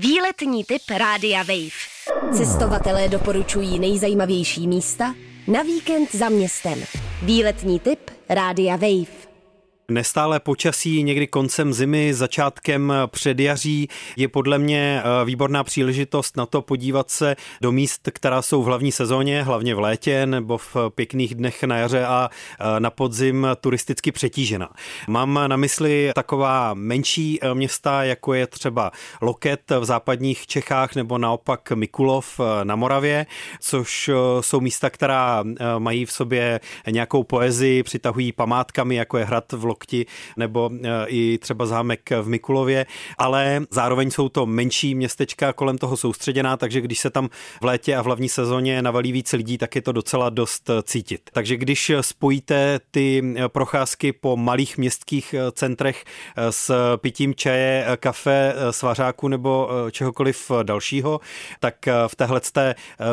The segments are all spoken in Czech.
Výletní typ Rádia Wave. Cestovatelé doporučují nejzajímavější místa na víkend za městem. Výletní typ Rádia Wave. Nestále počasí někdy koncem zimy, začátkem předjaří je podle mě eh, výborná příležitost na to podívat se do míst, která jsou v hlavní sezóně, hlavně v létě nebo v pěkných dnech na jaře a eh, na podzim turisticky přetížena. Mám na mysli taková menší eh, města, jako je třeba Loket v západních Čechách nebo naopak Mikulov na Moravě, což jsou místa, která mají v sobě nějakou poezii, přitahují památkami, jako je hrad v Loket Lokti nebo e, i třeba zámek v Mikulově, ale zároveň jsou to menší městečka kolem toho soustředěná, takže když se tam v létě a v hlavní sezóně navalí víc lidí, tak je to docela dost cítit. Takže když spojíte ty procházky po malých městských centrech s pitím čaje, kafe, svařáku nebo čehokoliv dalšího, tak v téhle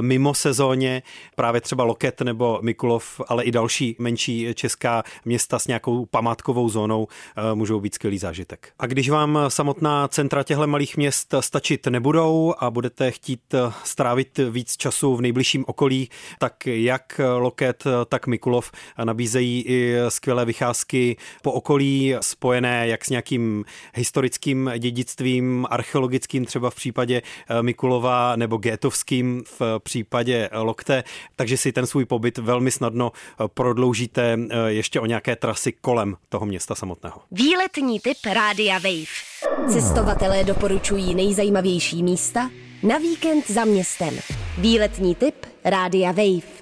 mimo sezóně právě třeba Loket nebo Mikulov, ale i další menší česká města s nějakou památkou parkovou zónou eh, můžou být skvělý zážitek. A když vám samotná centra těchto malých měst stačit nebudou a budete chtít eh, strávit víc času v nejbližším okolí, tak jak Loket, tak Mikulov nabízejí i skvělé vycházky po okolí spojené jak s nějakým historickým dědictvím, archeologickým třeba v případě eh, Mikulova nebo Gétovským v případě Lokte, takže si ten svůj pobyt velmi snadno prodloužíte ještě o nějaké trasy kolem toho toho města samotného. Výletní typ Rádia Wave. Cestovatelé doporučují nejzajímavější místa na víkend za městem. Výletní typ Rádia Wave.